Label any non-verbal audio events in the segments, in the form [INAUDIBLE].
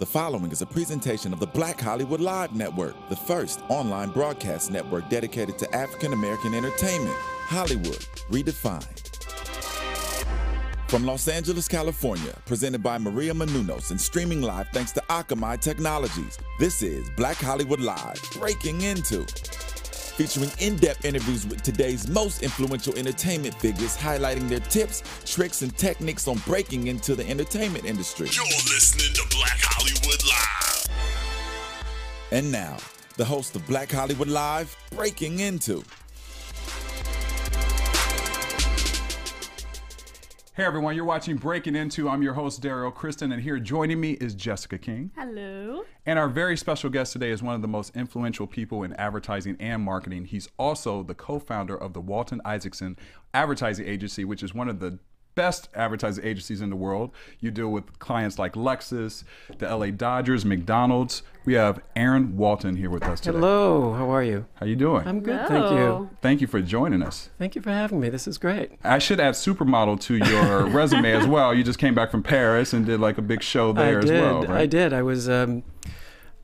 The following is a presentation of the Black Hollywood Live Network, the first online broadcast network dedicated to African American entertainment. Hollywood redefined. From Los Angeles, California, presented by Maria Menounos and streaming live thanks to Akamai Technologies, this is Black Hollywood Live, breaking into featuring in-depth interviews with today's most influential entertainment figures highlighting their tips, tricks, and techniques on breaking into the entertainment industry. You're listening to Black. And now, the host of Black Hollywood Live, Breaking Into. Hey everyone, you're watching Breaking Into. I'm your host, Daryl Kristen, and here joining me is Jessica King. Hello. And our very special guest today is one of the most influential people in advertising and marketing. He's also the co founder of the Walton Isaacson Advertising Agency, which is one of the best advertising agencies in the world. You deal with clients like Lexus, the LA Dodgers, McDonald's. We have Aaron Walton here with us today. Hello, how are you? How you doing? I'm good, thank you. Thank you for joining us. Thank you for having me. This is great. I should add supermodel to your [LAUGHS] resume as well. You just came back from Paris and did like a big show there I as did. well, right? I did. I was um,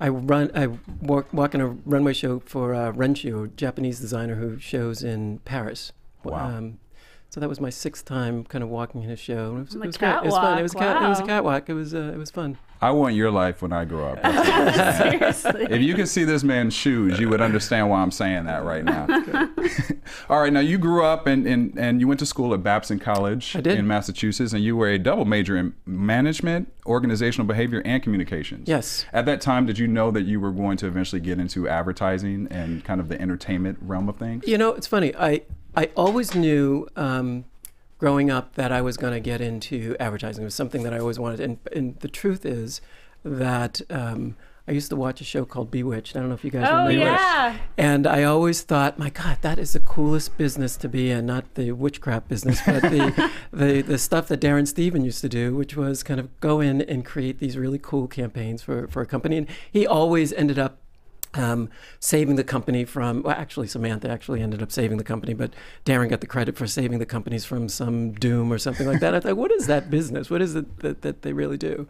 I run I walk, walk in a runway show for uh, Renchi, a Japanese designer who shows in Paris. Wow. Um, so that was my sixth time kind of walking in a show. It was, it the was great. It was fun. It was a cat, it was a catwalk. catwalk. It was uh, it was fun. I want your life when I grow up. [LAUGHS] Seriously. if you could see this man's shoes, you would understand why I'm saying that right now. [LAUGHS] All right, now you grew up and, and, and you went to school at Babson College I did. in Massachusetts, and you were a double major in management, organizational behavior, and communications. Yes. At that time, did you know that you were going to eventually get into advertising and kind of the entertainment realm of things? You know, it's funny. I I always knew um, growing up that I was going to get into advertising. It was something that I always wanted. And and the truth is that um, I used to watch a show called Bewitched. I don't know if you guys Oh remember. it. yeah. And I always thought, my God, that is the coolest business to be in. Not the witchcraft business, but the, [LAUGHS] the the stuff that Darrin Steven used to do, which was kind of go in and create these really cool campaigns for for a company. And he always ended up um, saving the company from. Well, actually, Samantha actually ended up saving the company, but Darrin got the credit for saving the companies from some doom or something like that. I thought, what is that business? What is it that, that they really do?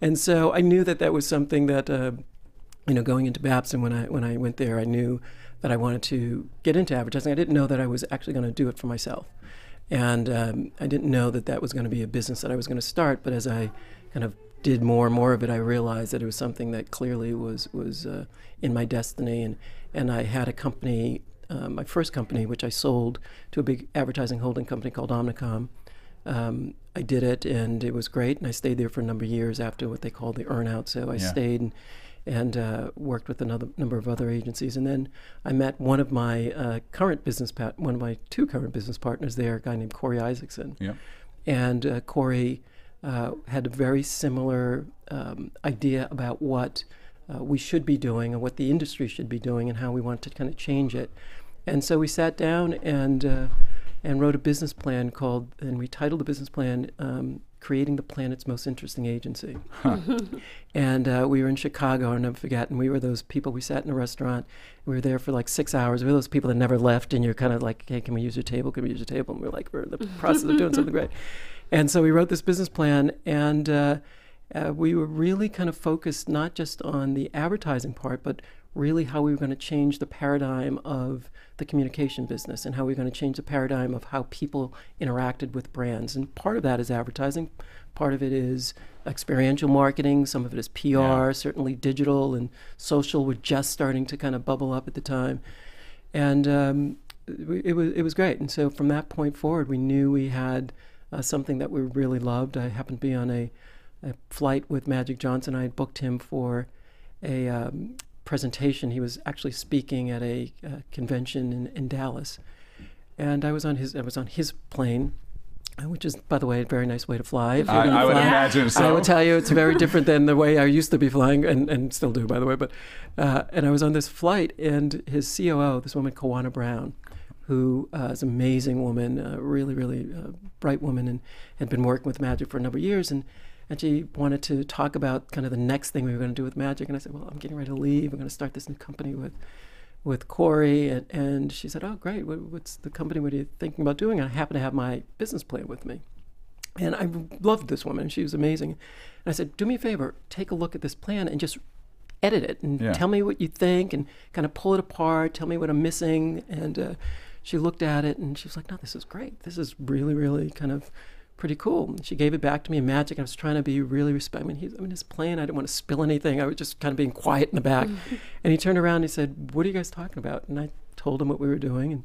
And so I knew that that was something that. Uh, you know, going into Babson when I when I went there, I knew that I wanted to get into advertising. I didn't know that I was actually going to do it for myself, and um, I didn't know that that was going to be a business that I was going to start. But as I kind of did more and more of it, I realized that it was something that clearly was was uh, in my destiny, and and I had a company, uh, my first company, which I sold to a big advertising holding company called Omnicom. Um, I did it, and it was great, and I stayed there for a number of years after what they call the earnout. So I Yeah. stayed and, and uh, worked with another number of other agencies, and then I met one of my uh, current business pat- one of my two current business partners there, a guy named Corey Isaacson, Yeah. and uh, Corey uh, had a very similar um, idea about what uh, we should be doing and what the industry should be doing and how we want to kind of change it. And so we sat down and uh, and wrote a business plan called, and we titled the business plan um, "Creating the Planet's Most Interesting Agency." [LAUGHS] and uh, we were in Chicago, I'll never forget. And we were those people. We sat in a restaurant. We were there for like six hours. We were those people that never left. And you're kind of like, "Hey, can we use your table? Can we use your table?" And we're like, "We're in the process of doing something great." [LAUGHS] And so we wrote this business plan, and uh, uh, we were really kind of focused not just on the advertising part, but really how we were going to change the paradigm of the communication business and how we were going to change the paradigm of how people interacted with brands. And part of that is advertising, part of it is experiential marketing, some of it is PR, Yeah. certainly digital and social were just starting to kind of bubble up at the time. And um, it, it was it was great. And so from that point forward, we knew we had uh, something that we really loved. I happened to be on a, a flight with Magic Johnson. I had booked him for a um, presentation. He was actually speaking at a uh, convention in, in Dallas, and I was on his I was on his plane, uh, which is, by the way, a very nice way to fly. You're I, gonna would imagine so. I will tell you, it's very different than the way I used to be flying, and, and still do, by the way. But uh, and I was on this flight, and his COO, this woman, Kawana Brown, who uh, is an amazing woman, a really, really uh, bright woman, and had been working with Magic for a number of years, and and she wanted to talk about kind of the next thing we were going to do with Magic, and I said, well, I'm getting ready to leave. We're going to start this new company with with Corey, and, and she said, oh, great. What, what's the company? What are you thinking about doing? And I happen to have my business plan with me. And I loved this woman. She was amazing. And I said, do me a favor, take a look at this plan and just edit it and Yeah. tell me what you think and kind of pull it apart. Tell me what I'm missing. And uh, she looked at it and she was like, no, this is great. This is really, really kind of pretty cool. And she gave it back to me in magic. I was trying to be really respectful. I mean, he's, I mean, his plan, I didn't want to spill anything. I was just kind of being quiet in the back. Mm-hmm. and he turned around and he said, what are you guys talking about? And I told him what we were doing. And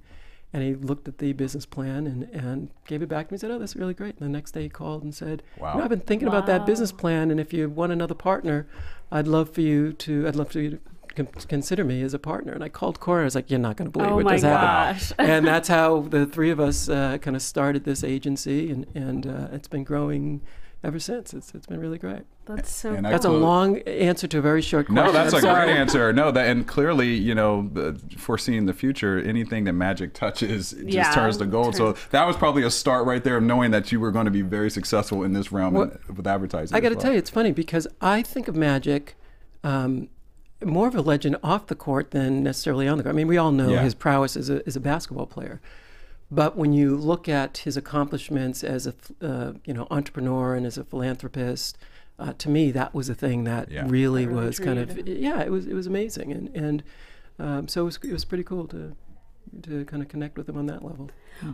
and he looked at the business plan and, and gave it back to me and said, Oh, that's really great. And the next day he called and said, Wow. "You know, I've been thinking about that business plan. And if you want another partner, I'd love for you to, I'd love for you to con- consider me as a partner. And I called Corey. I was like, You're not going to believe Oh what my just happened. [LAUGHS] and that's how the three of us uh, kind of started this agency. And, and uh, it's been growing ever since. It's, it's been really great. That's so And I That's a long answer to a very short question. No, that's I'm a sorry. great answer. No, that and clearly, you know, the- foreseeing the future, anything that magic touches just Yeah, turns to gold. So that was probably a start right there of knowing that you were going to be very successful in this realm Well, and with advertising. I got to well. tell you, it's funny because I think of Magic um, more of a legend off the court than necessarily on the court. I mean, we all know Yeah. his prowess as a, as a basketball player. But when you look at his accomplishments as a uh, you know entrepreneur and as a philanthropist, uh, to me that was a thing that Yeah. really really was kind of treated yeah it was it was amazing and and um, so it was it was pretty cool to to kind of connect with him on that level.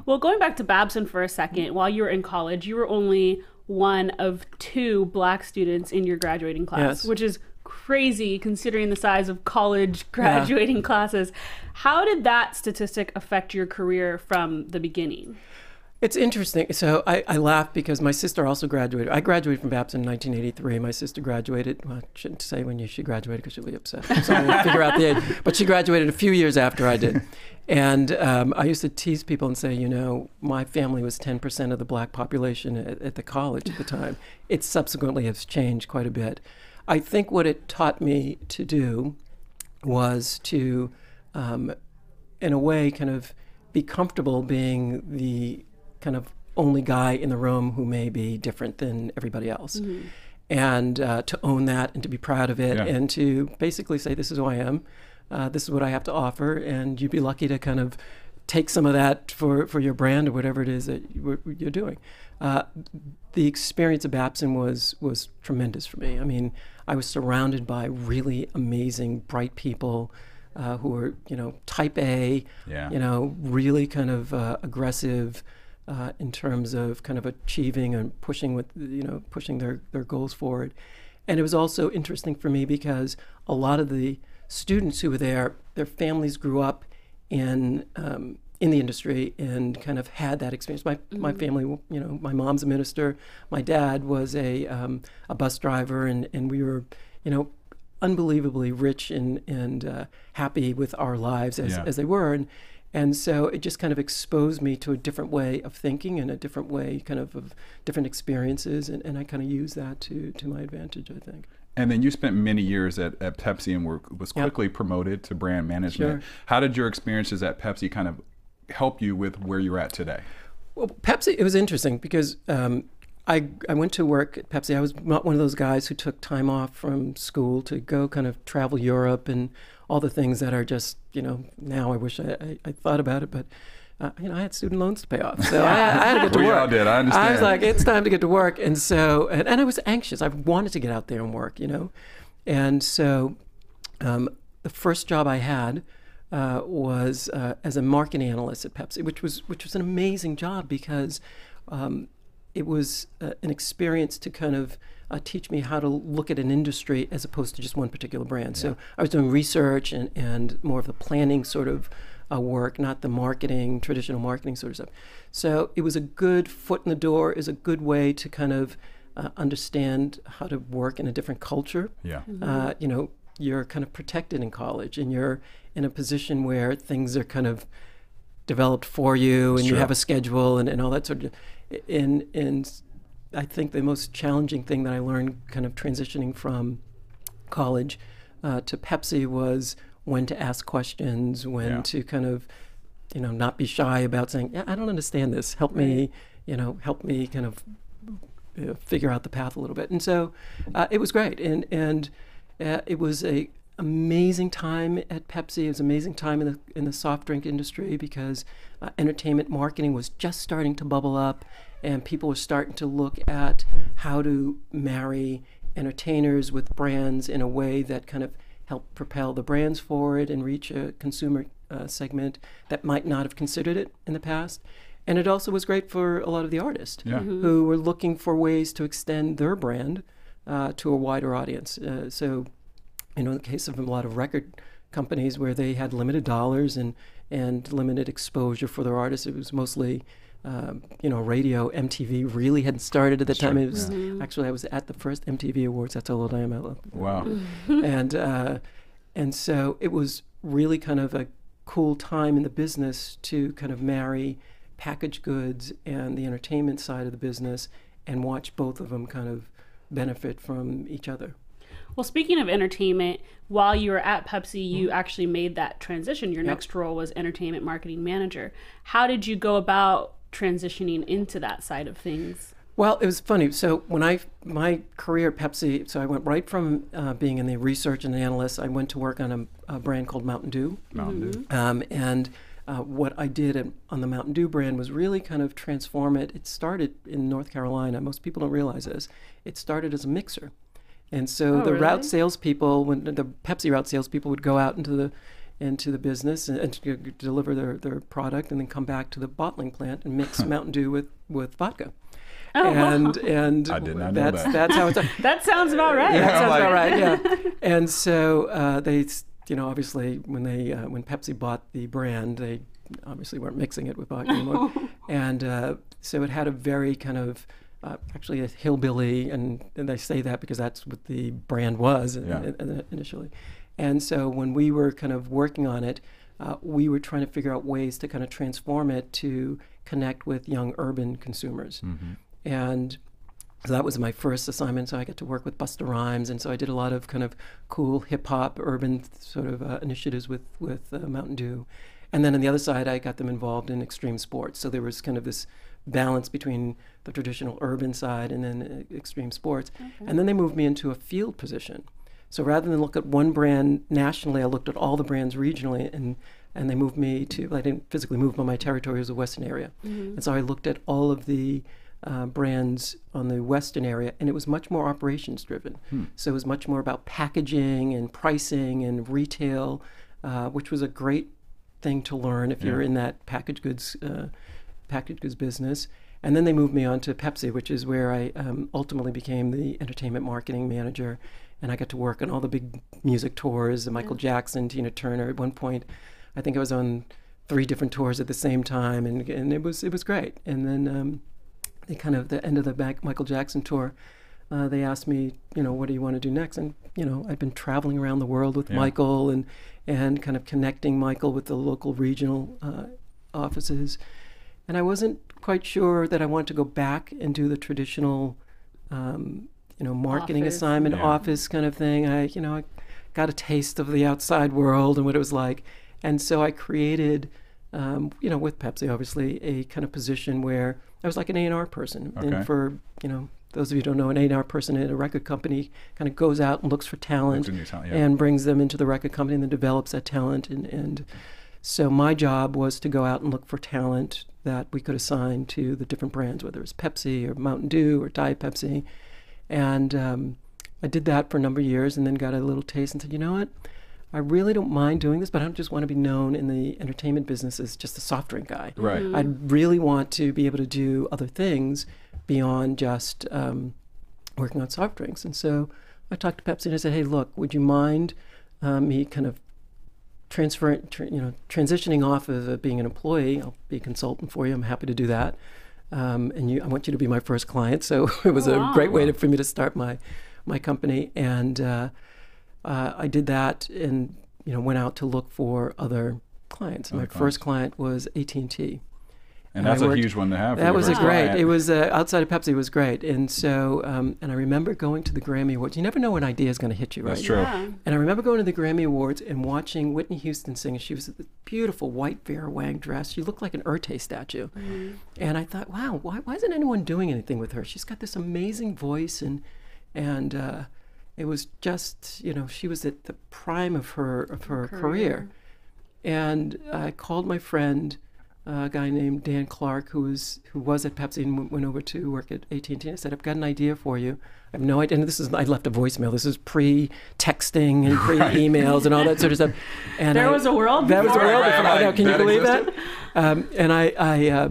Well, going back to Babson for a second, while you were in college, you were only one of two black students in your graduating class, Yes. which is crazy considering the size of college graduating classes. How did that statistic affect your career from the beginning? It's interesting. So I, I laugh because my sister also graduated. I graduated from Babson in 1983. My sister graduated. Well, I shouldn't say when she graduated because she'll be upset. So I figure out the age. But she graduated a few years after I did. And um, I used to tease people and say, you know, my family was 10% of the black population at, at the college at the time. It subsequently has changed quite a bit. I think what it taught me to do was to, um, in a way, kind of be comfortable being the kind of only guy in the room who may be different than everybody else. And uh, to own that and to be proud of it Yeah. and to basically say, this is who I am, uh, this is what I have to offer, and you'd be lucky to kind of take some of that for, for your brand or whatever it is that you- you're doing. Uh, the experience of Babson was was tremendous for me. I mean, I was surrounded by really amazing, bright people uh, who were, you know, type A, Yeah. you know, really kind of uh, aggressive uh, in terms of kind of achieving and pushing with, you know, pushing their, their goals forward. And it was also interesting for me because a lot of the students who were there, their families grew up in um, in the industry and kind of had that experience. My my family, you know, my mom's a minister. My dad was a um, a bus driver, and and we were, you know, unbelievably rich and and uh, happy with our lives as Yeah. as they were, and and so it just kind of exposed me to a different way of thinking and a different way, kind of of different experiences, and, and I kind of use that to to my advantage, I think. And then you spent many years at, at Pepsi and were was Yep. quickly promoted to brand management. Sure. How did your experiences at Pepsi kind of help you with where you're at today? Well, Pepsi, it was interesting because um, I, I went to work at Pepsi. I was not one of those guys who took time off from school to go kind of travel Europe and all the things that are just, you know, now I wish I, I, I thought about it, but. Uh, you know, I had student loans to pay off, so I, [LAUGHS] I had to get to We work. all did, I understand. I was like, it's time to get to work, and so, and, and I was anxious. I wanted to get out there and work, you know, and so um, the first job I had uh, was uh, as a marketing analyst at Pepsi, which was which was an amazing job because um, it was uh, an experience to kind of uh, teach me how to look at an industry as opposed to just one particular brand. So I was doing research and, and more of the planning sort of uh, work, not the marketing, traditional marketing sort of stuff. So it was a good foot in the door, is a good way to kind of uh, understand how to work in a different culture Yeah. uh, you know, you're kind of protected in college and you're in a position where things are kind of developed for you and you have a schedule and, and all that sort of and and I think the most challenging thing that I learned kind of transitioning from college uh, to Pepsi was when to ask questions, when Yeah. to kind of you know not be shy about saying, yeah, I don't understand this. Help me, you know, help me kind of uh, figure out the path a little bit. And so uh, it was great, and and uh, it was a amazing time at Pepsi. It was an amazing time in the in the soft drink industry because uh, entertainment marketing was just starting to bubble up, and people were starting to look at how to marry entertainers with brands in a way that kind of helped propel the brands forward and reach a consumer uh, segment that might not have considered it in the past. And it also was great for a lot of the artists Yeah. who were looking for ways to extend their brand uh, to a wider audience. Uh, so, you know, in the case of a lot of record companies where they had limited dollars and, and limited exposure for their artists, it was mostly, um, you know, radio. MTV really hadn't started at the time. It was actually I was at the first MTV Awards. That's how old I am. I love- Wow. [LAUGHS] and uh, and so it was really kind of a cool time in the business to kind of marry packaged goods and the entertainment side of the business and watch both of them kind of benefit from each other. Well, speaking of entertainment, while you were at Pepsi, you actually made that transition. Your Yep. next role was entertainment marketing manager. How did you go about transitioning into that side of things? Well, it was funny. So when I my career at Pepsi, so I went right from uh, being in the research and analyst. I went to work on a, a brand called Mountain Dew. Mountain Dew. Um, and uh, what I did at, on the Mountain Dew brand was really kind of transform it. It started in North Carolina. Most people don't realize this. It started as a mixer. And so Oh, the route salespeople, when the Pepsi route salespeople would go out into the into the business and, and to deliver their, their product, and then come back to the bottling plant and mix Mountain Dew with, with vodka. and and I did not know that. that's how it's [LAUGHS] That sounds about right. yeah, that sounds like- about right. Yeah, [LAUGHS] and so uh, they, you know, obviously when they uh, when Pepsi bought the brand, they obviously weren't mixing it with vodka anymore, [LAUGHS] and uh, so it had a very kind of uh, actually a hillbilly, and, and they say that because that's what the brand was Yeah. in- in- initially, and so when we were kind of working on it. Uh, we were trying to figure out ways to kind of transform it to connect with young urban consumers. And so that was my first assignment. So I got to work with Busta Rhymes, and so I did a lot of kind of cool hip hop, urban sort of uh, initiatives with with uh, Mountain Dew. And then on the other side, I got them involved in extreme sports. So there was kind of this balance between the traditional urban side and then uh, extreme sports. And then they moved me into a field position. So rather than look at one brand nationally, I looked at all the brands regionally, and and they moved me to. I didn't physically move, but my territory was the western area, and so I looked at all of the uh, brands on the western area, and it was much more operations driven. So it was much more about packaging and pricing and retail, uh, which was a great thing to learn if you're in that packaged goods uh, packaged goods business. And then they moved me on to Pepsi, which is where I um, ultimately became the entertainment marketing manager. And I got to work on all the big music tours, Michael Jackson, Tina Turner. At one point, I think I was on three different tours at the same time, and, and it was it was great. And then um, they kind of the end of the back Michael Jackson tour, uh, they asked me, you know, what do you want to do next? And you know, I'd been traveling around the world with Yeah. Michael and and kind of connecting Michael with the local regional uh, offices, and I wasn't quite sure that I wanted to go back and do the traditional, um, you know, marketing Office. assignment Yeah. office kind of thing. I, you know, I got a taste of the outside world and what it was like, and so I created. Um, you know, with Pepsi, obviously, a kind of position where I was like an A&R person. Okay. And for, you know, those of you who don't know, an A&R person at a record company kind of goes out and looks for talent Looks talent, yeah. and brings them into the record company and then develops that talent. And, and so my job was to go out and look for talent that we could assign to the different brands, whether it's Pepsi or Mountain Dew or Diet Pepsi. And um, I did that for a number of years and then got a little taste and said, you know what? I really don't mind doing this, but I don't just want to be known in the entertainment business as just a soft drink guy. Right. Mm-hmm. I really want to be able to do other things beyond just um, working on soft drinks. And so I talked to Pepsi and I said, "Hey, look, would you mind um, me kind of transferring, tr- you know, transitioning off of uh, being an employee? I'll be a consultant for you. I'm happy to do that. Um, and you, I want you to be my first client." So [LAUGHS] it was a Wow. great way to, for me to start my my company. And uh, uh, I did that, and you know, went out to look for other clients. Other my clients. first client was AT and T. And I that's a huge one to have. That your was a great. client. It was uh, outside of Pepsi. It was great, and so um, and I remember going to the Grammy Awards. You never know when an idea is going to hit you, right? That's true. Yeah. And I remember going to the Grammy Awards and watching Whitney Houston sing. She was in this beautiful white Vera Wang dress. She looked like an Erté statue. And I thought, wow, why, why isn't anyone doing anything with her? She's got this amazing voice, and and uh, it was just, you know, she was at the prime of her of her career. And I called my friend a guy named Dan Clark who was who was at Pepsi and w- went over to work at AT&T. I said, "I've got an idea for you. I have no idea." And this is I left a voicemail. This is pre-texting and [LAUGHS] pre-emails and all that sort of stuff. And There I- was a world That was a world Right, before. right, I know. Can you believe existed. that? Um, and I I, uh,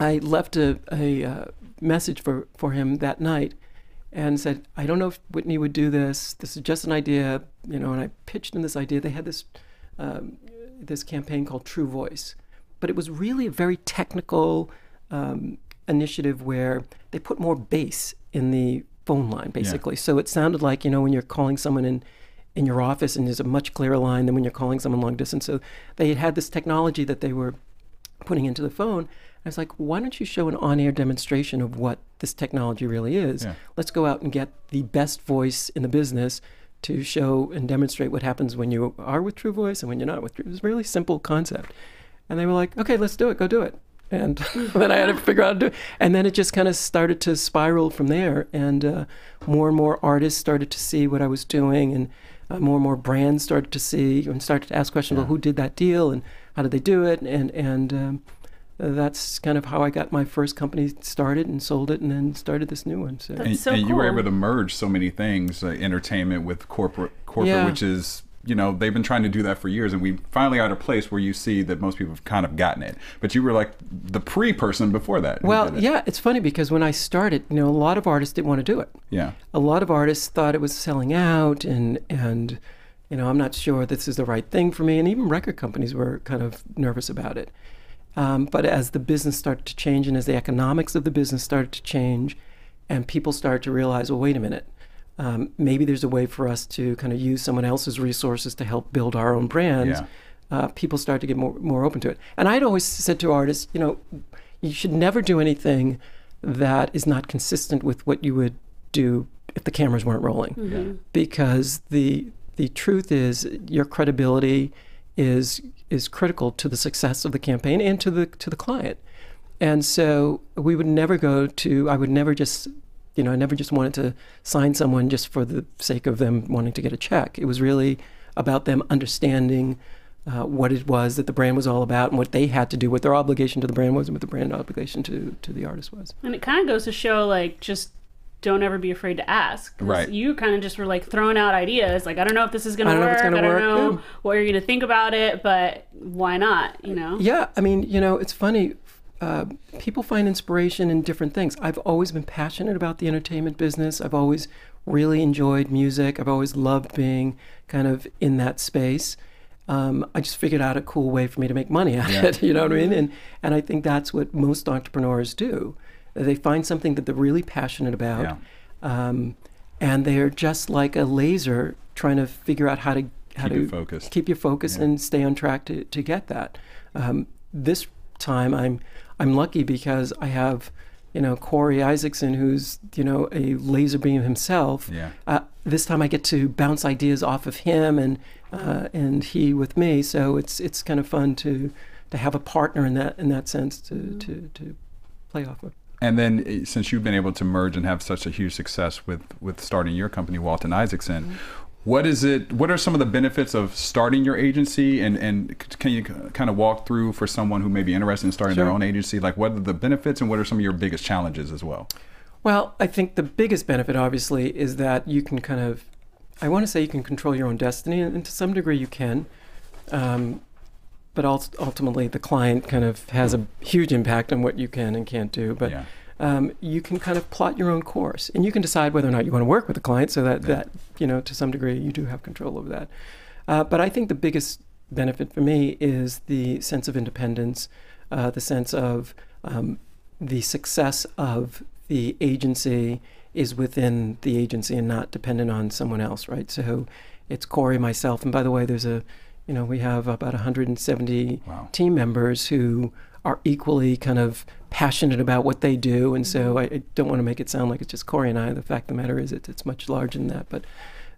I left a, a uh, message for, for him that night and said, I don't know if Whitney would do this. This is just an idea, you know. And I pitched him this idea. They had this um, this campaign called True Voice, but it was really a very technical um, initiative where they put more bass in the phone line, basically. So it sounded like you know when you're calling someone in in your office and there's a much clearer line than when you're calling someone long distance. So they had this technology that they were putting into the phone. I was like, why don't you show an on air demonstration of what this technology really is? Yeah. Let's go out and get the best voice in the business to show and demonstrate what happens when you are with True Voice and when you're not with True. It was a really simple concept. And they were like, okay, let's do it, go do it. And [LAUGHS] then I had to figure out how to do it. And then it just kind of started to spiral from there. And uh, more and more artists started to see what I was doing, and uh, more and more brands started to see and started to ask questions about who did that deal and how did they do it. And, and um, uh, that's kind of how I got my first company started and sold it and then started this new one. So. That's and, so and you were able to merge so many things, uh, entertainment with corporate, corporate, Yeah. which is you know they've been trying to do that for years, and we finally are at a place where you see that most people have kind of gotten it. But you were like the pre-person before that. Well, it. yeah, it's funny because when I started, you know, a lot of artists didn't want to do it. yeah, A lot of artists thought it was selling out, and and you know, I'm not sure this is the right thing for me. And even record companies were kind of nervous about it. Um, but as the business started to change, and as the economics of the business started to change, and people started to realize, well, wait a minute, um, maybe there's a way for us to kind of use someone else's resources to help build our own brands. Yeah. Uh, people start to get more more open to it. And I'd always said to artists, you know, you should never do anything that is not consistent with what you would do if the cameras weren't rolling, because the the truth is your credibility is is critical to the success of the campaign and to the to the client. And so we would never go to. I would never just, you know, I never just wanted to sign someone just for the sake of them wanting to get a check. It was really about them understanding uh, what it was that the brand was all about and what they had to do, what their obligation to the brand was, and what the brand obligation to to the artist was. And it kind of goes to show, like, just don't ever be afraid to ask. Right. You kind of just were like throwing out ideas. Like, I don't know if this is going to don't know if work. it's gonna I don't work, know yeah. what you're going to think about it, but why not? You know? Yeah, I mean, you know, it's funny. Uh, people find inspiration in different things. I've always been passionate about the entertainment business. I've always really enjoyed music. I've always loved being kind of in that space. Um, I just figured out a cool way for me to make money [LAUGHS] at Yeah. it. You know what I mean? And and I think that's what most entrepreneurs do. They find something that they're really passionate about, Yeah. um, and they're just like a laser trying to figure out how to how Keep to keep your focus Yeah. and stay on track to, to get that. Um, this time, I'm I'm lucky because I have, you know, Corey Isaacson, who's you know a laser beam himself. Yeah. Uh, this time, I get to bounce ideas off of him and uh, and he with me. So it's it's kind of fun to to have a partner in that in that sense to to, to play off of. And then, eh, since you've been able to merge and have such a huge success with with starting your company, Walton Isaacson, Mm-hmm. What is it? What are some of the benefits of starting your agency? And and can you kind of walk through for someone who may be interested in starting their own agency, like what are the benefits and what are some of your biggest challenges as well? Well, I think the biggest benefit, obviously, is that you can kind of, I want to say you can control your own destiny, and to some degree you can. Um, but ultimately, the client kind of has a huge impact on what you can and can't do. But yeah, um, you can kind of plot your own course, and you can decide whether or not you want to work with the client. So that Yeah. that you know, to some degree, you do have control over that. Uh, but I think the biggest benefit for me is the sense of independence, uh, the sense of um, the success of the agency is within the agency and not dependent on someone else, right? So it's Corey, myself, and by the way, there's a, you know, we have about 170 Wow. team members who are equally kind of passionate about what they do, and so I, I don't want to make it sound like it's just Corey and I. The fact of the matter is, it, it's much larger than that. But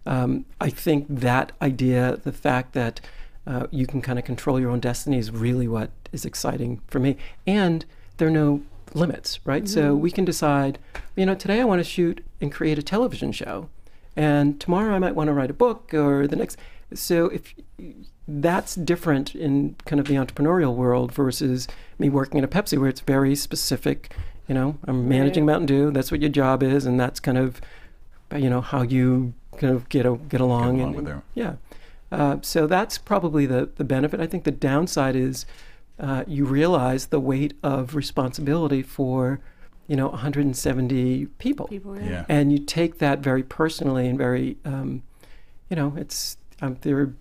um, I think that idea, the fact that uh, you can kind of control your own destiny, is really what is exciting for me. And there are no limits, right? So we can decide, you know, today I want to shoot and create a television show. and tomorrow I might want to write a book or the next. So if that's different in kind of the entrepreneurial world versus me working at a Pepsi where it's very specific. You know, I'm managing Mountain Dew. That's what your job is, and that's kind of, you know, how you kind of get a, get along. along and, with their- yeah. Uh, so that's probably the the benefit. I think the downside is uh, you realize the weight of responsibility for, you know, 170 people People, Yeah. and you take that very personally and very um, you know it's um, there are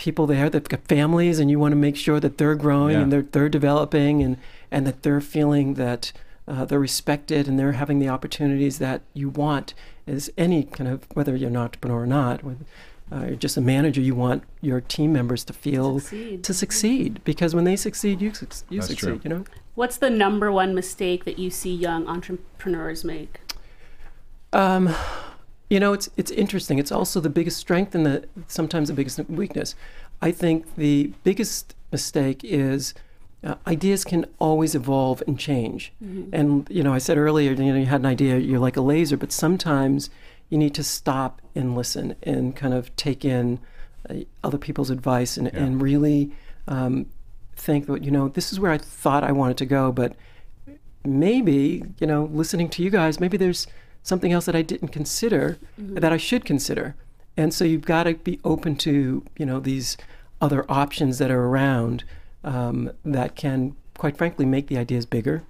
people there that've got families and you want to make sure that they're growing Yeah. and they're, they're developing and, and that they're feeling that uh, they're respected and they're having the opportunities that you want as any kind of whether you're an entrepreneur or not whether, uh, you're just a manager you want your team members to feel Succeed. to succeed because when they succeed you, suc- you That's succeed true. you know What's the number one mistake that you see young entrepreneurs make? Um, you know, it's it's interesting. It's also the biggest strength and the sometimes the biggest weakness. I think the biggest mistake is uh, ideas can always evolve and change. And you know, I said earlier, you know, you had an idea, you're like a laser, but sometimes you need to stop and listen and kind of take in uh, other people's advice and, Yeah. and really um, think that you know this is where I thought I wanted to go, but maybe you know listening to you guys maybe there's something else that i didn't consider that i should consider. And so you've got to be open to you know these other options that are around um, that can quite frankly make the ideas bigger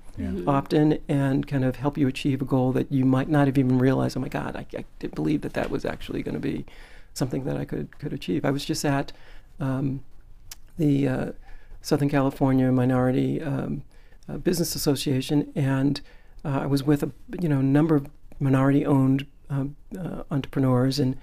often and kind of help you achieve a goal that you might not have even realized oh my god i, I didn't believe that that was actually going to be something that i could could achieve. I was just at um, the uh, Southern California Minority um, uh, Business Association, and uh, I was with a you know number of minority-owned um, uh, entrepreneurs, and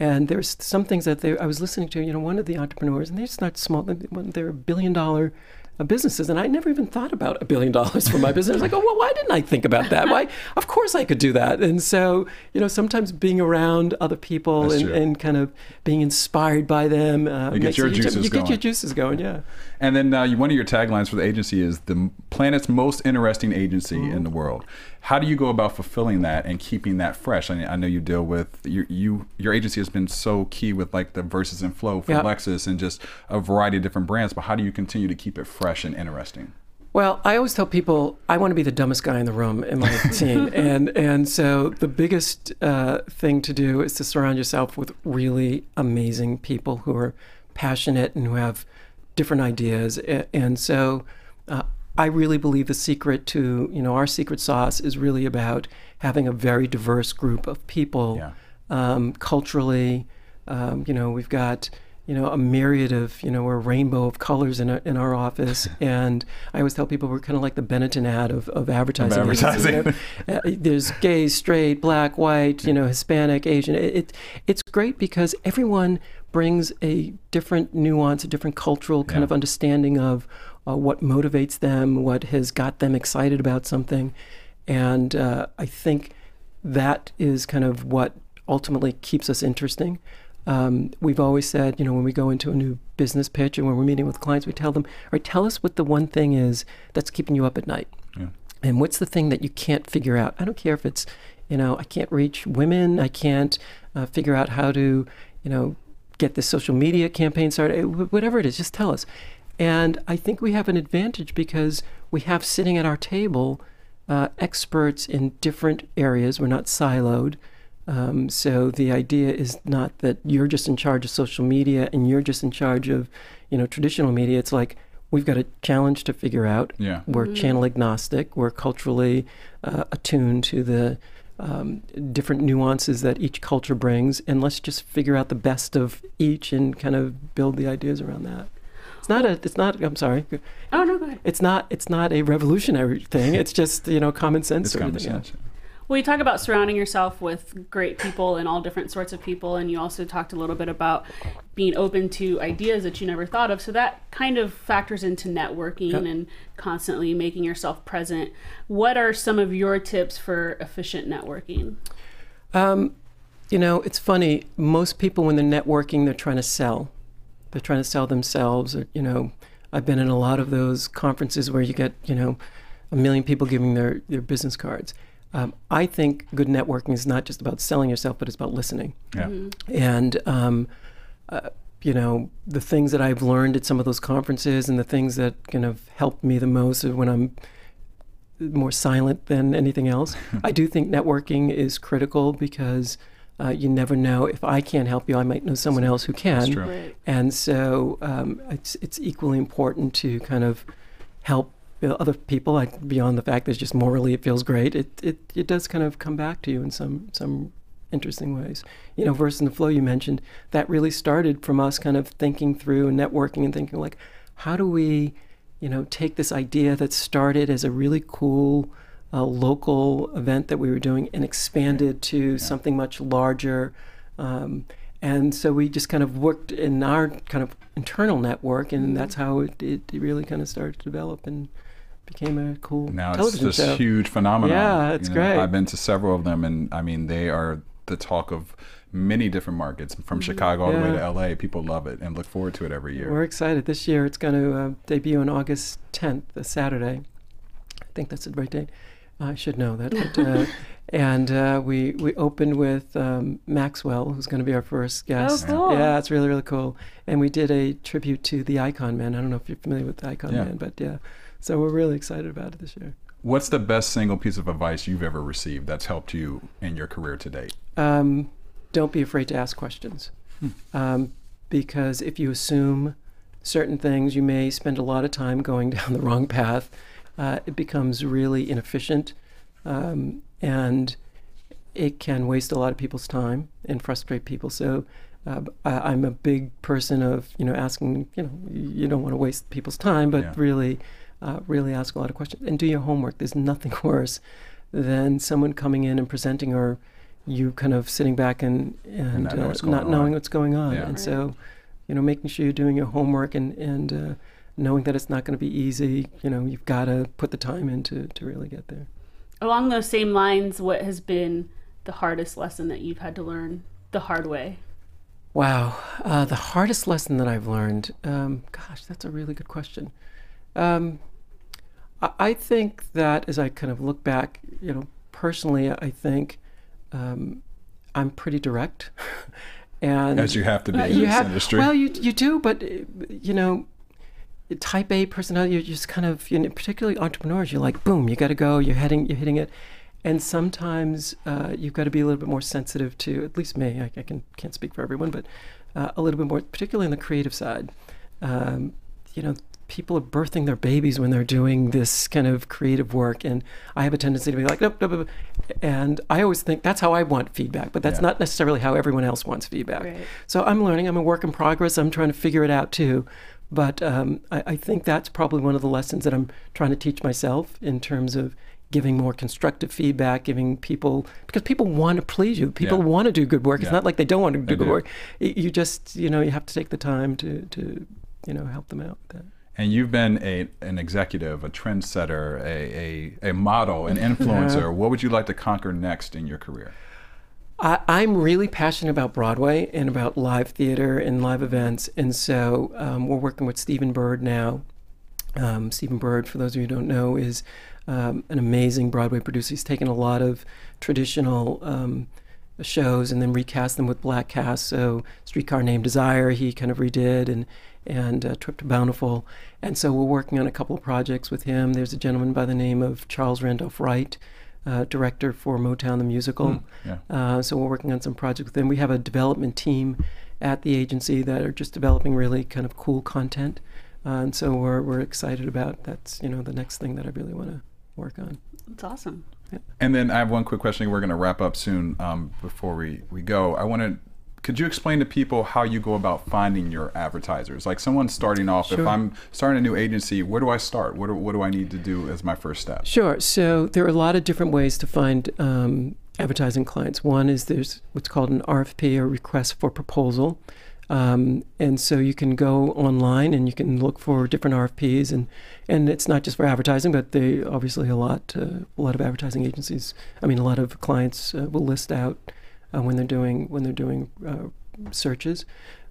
and there's some things that they, I was listening to. You know, one of the entrepreneurs, and they're just not small; they're billion-dollar uh, businesses, and I never even thought about a billion dollars for my business. I was like, oh well, why didn't I think about that? Why? [LAUGHS] Of course, I could do that. And so, you know, sometimes being around other people and, and kind of being inspired by them, uh, You get makes your juices You get your juices going, yeah. And then uh, one of your taglines for the agency is the planet's most interesting agency Mm-hmm. in the world. How do you go about fulfilling that and keeping that fresh? I, I know you deal with you, you. Your agency has been so key with like the verses and flow for Yeah. Lexus and just a variety of different brands. But how do you continue to keep it fresh and interesting? Well, I always tell people I want to be the dumbest guy in the room in my [LAUGHS] team, and and so the biggest uh, thing to do is to surround yourself with really amazing people who are passionate and who have different ideas, and so. Uh, I really believe the secret to, you know, our secret sauce is really about having a very diverse group of people Yeah. um, culturally. Um, you know, we've got you know a myriad of you know we're a rainbow of colors in our, in our office, [LAUGHS] and I always tell people we're kind of like the Benetton ad of, of advertising. you advertising. know? Uh, there's gay, straight, black, white, you know, Hispanic, Asian. It, it it's great because everyone brings a different nuance, a different cultural kind Yeah. of understanding of uh, what motivates them, what has got them excited about something, and uh, I think that is kind of what ultimately keeps us interesting. Um, we've always said, you know, when we go into a new business pitch and when we're meeting with clients, we tell them, all right, tell us what the one thing is that's keeping you up at night. Yeah. And what's the thing that you can't figure out? I don't care if it's, you know, I can't reach women. I can't uh, figure out how to, you know, get this social media campaign started. eh, Whatever it is, just tell us. And I think we have an advantage because we have sitting at our table uh, experts in different areas. We're not siloed. Um, so the idea is not that you're just in charge of social media and you're just in charge of, you know, traditional media. It's like we've got a challenge to figure out. Yeah. We're channel agnostic. We're culturally uh, attuned to the um, different nuances that each culture brings, and let's just figure out the best of each and kind of build the ideas around that. It's not a. It's not. I'm sorry. Oh no, go ahead. It's not. It's not a revolutionary thing. It's just you know common sense. It's sort of common thing, yeah. Well, you talk about surrounding yourself with great people and all different sorts of people, and you also talked a little bit about being open to ideas that you never thought of. So that kind of factors into networking Yep. and constantly making yourself present. What are some of your tips for efficient networking? Um, you know, it's funny. Most people, when they're networking, they're trying to sell. They're trying to sell themselves. Or, you know, I've been in a lot of those conferences where you get, you know, a million people giving their, their business cards. Um, I think good networking is not just about selling yourself, but it's about listening. Yeah. And um, uh, you know, the things that I've learned at some of those conferences, and the things that kind of helped me the most are when I'm more silent than anything else. [LAUGHS] I do think networking is critical because uh, you never know if I can't help you, I might know someone else who can. That's true. Right. And so um, it's it's equally important to kind of help other people. Like beyond the fact that it's just morally it feels great, it, it it does kind of come back to you in some some interesting ways. You know, verse in the flow you mentioned that really started from us kind of thinking through and networking and thinking like, how do we, you know, take this idea that started as a really cool uh, local event that we were doing and expand it to something much larger. Um, and so we just kind of worked in our kind of internal network, and that's how it, it, it really kind of started to develop and became a cool Now it's television this show. huge phenomenon. Yeah, it's You know, great. I've been to several of them, and I mean, they are the talk of many different markets, from Chicago all the way. To LA. People love it and look forward to it every year. We're excited. This year it's going to uh, debut on August 10th, a Saturday. I think that's the right date. I should know that. But, uh, [LAUGHS] and uh, we we opened with um, Maxwell, who's going to be our first guest. Oh, cool. Yeah, it's really really cool. And we did a tribute to the Icon Man. I don't know if you're familiar with the Icon Yeah. Man, but yeah. So we're really excited about it this year. What's the best single piece of advice you've ever received that's helped you in your career to date? um, don't be afraid to ask questions. Um, because if you assume certain things, you may spend a lot of time going [LAUGHS] down the wrong path. Uh, it becomes really inefficient. Um, and it can waste a lot of people's time and frustrate people. So uh, I, I'm a big person of, you know, asking, you know, you don't want to waste people's time, but Yeah. really, uh, really ask a lot of questions and do your homework. There's nothing [LAUGHS] worse than someone coming in and presenting or you kind of sitting back and, and, not know uh, not knowing what's going on. Yeah. And Right. so, you know, making sure you're doing your homework and, and uh, knowing that it's not going to be easy. You know, you've got to put the time in to, to really get there. Along those same lines, what has been the hardest lesson that you've had to learn the hard way? Wow. Uh, the hardest lesson that I've learned, um, gosh, that's a really good question. Um, I, think that as I kind of look back, you know, personally, I think um, I'm pretty direct. [LAUGHS] and As you have to be uh, in this have, industry. Well, you, you do, but, you know, type A personality, you're just kind of, you know, particularly entrepreneurs, you're like, boom, you got to go, you're heading, you're hitting it. And sometimes uh, you've got to be a little bit more sensitive to, at least me, I, I can, can't speak for everyone, but uh, a little bit more, particularly on the creative side. Um, you know, people are birthing their babies when they're doing this kind of creative work. And I have a tendency to be like, nope, nope, nope. And I always think that's how I want feedback, but that's Yeah. not necessarily how everyone else wants feedback. Right. So I'm learning. I'm a work in progress. I'm trying to figure it out too. But um, I, I think that's probably one of the lessons that I'm trying to teach myself in terms of giving more constructive feedback, giving people because people want to please you. People Yeah. want to do good work. It's not like they don't want to do They good do. work. You just you know you have to take the time to to you know help them out. with that. And you've been a an executive, a trendsetter, a, a, a model, an influencer. What would you like to conquer next in your career? I, I'm really passionate about Broadway and about live theater and live events, and so um, we're working with Stephen Byrd now. Um, Stephen Byrd, for those of you who don't know, is um, an amazing Broadway producer. He's taken a lot of traditional um, shows and then recast them with black casts. So Streetcar Named Desire, he kind of redid, and and uh, Trip to Bountiful. And so we're working on a couple of projects with him. There's a gentleman by the name of Charles Randolph Wright, uh, director for Motown the Musical. Yeah. Uh, so we're working on some projects with them. We have a development team at the agency that are just developing really kind of cool content. Uh, and so we're, we're excited about that's you know the next thing that I really want to work on. It's awesome. And then I have one quick question. We're going to wrap up soon. Um, before we, we go, I want to. Could you explain to people how you go about finding your advertisers? Like someone starting off, if I'm starting a new agency, where do I start? What do, what do I need to do as my first step? Sure. So there are a lot of different ways to find um, advertising clients. One is there's what's called an RFP or request for proposal. Um, and so you can go online and you can look for different RFPs, and, and it's not just for advertising, but they obviously a lot uh, a lot of advertising agencies. I mean, a lot of clients uh, will list out uh, when they're doing when they're doing uh, searches.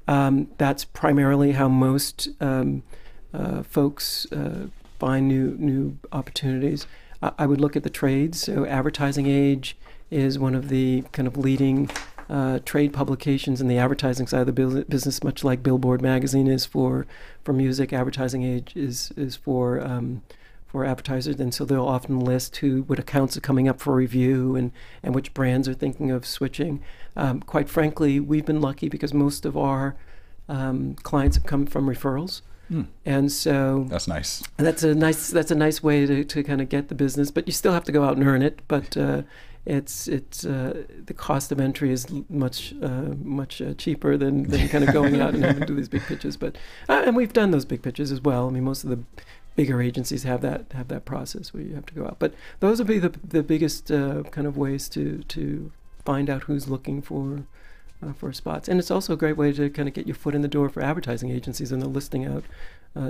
Um, that's primarily how most um, uh, folks uh, find new new opportunities. I I would look at the trades. So, Advertising Age is one of the kind of leading uh, trade publications in the advertising side of the business, much like Billboard magazine is for for music. Advertising Age is is for um, for advertisers, and so they'll often list who what accounts are coming up for review and and which brands are thinking of switching. Um, quite frankly, we've been lucky because most of our um, clients have come from referrals, and so That's nice. that's a nice that's a nice way to, to kind of get the business, but you still have to go out and earn it. But uh, it's it's uh, the cost of entry is much uh, much uh, cheaper than, than kind of going out and having to do these big pitches. But uh, and we've done those big pitches as well. I mean, most of the bigger agencies have that have that process where you have to go out. But those would be the the biggest uh, kind of ways to to find out who's looking for. Uh, for spots, and it's also a great way to kind of get your foot in the door for advertising agencies, and they're listing out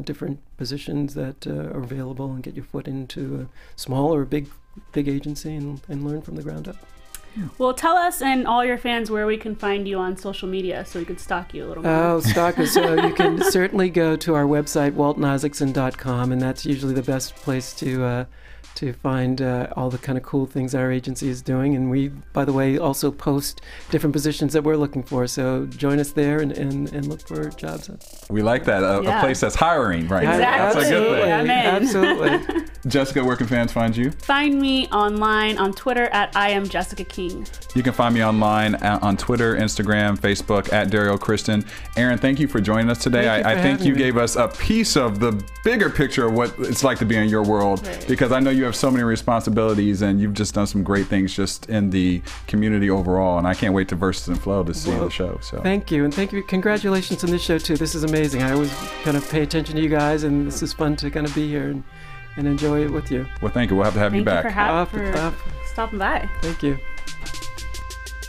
different positions that are available and get your foot into a small or a big big agency and, and learn from the ground up. Well, tell us and all your fans where we can find you on social media so we can stalk you a little more. Oh, Stockers, so you can [LAUGHS] certainly go to our website, waltonisaacson.com, and that's usually the best place to uh, to find uh, all the kind of cool things our agency is doing. And we, by the way, also post different positions that we're looking for. So join us there and, and, and look for jobs. We like that. A, Yeah. a place that's hiring right now. That's a Exactly. good thing. I'm in. Absolutely. [LAUGHS] Jessica, where can fans find you? Find me online on Twitter at I am Jessica King. You can find me online at, on Twitter, Instagram, Facebook at Dario Kristen. Aaron, thank you for joining us today. Thank you I, I think you me. gave us a piece of the bigger picture of what it's like to be in your world Right. because I know you have so many responsibilities and you've just done some great things just in the community overall. And I can't wait to Verses and Flow to see the show. So Thank you, and thank you. Congratulations on this show too. This is amazing. I always kind of pay attention to you guys, and this is fun to kind of be here and, and enjoy it with you. well, thank you. We'll have to have Thank you you back. for, ha- Off the for stopping by. Thank you.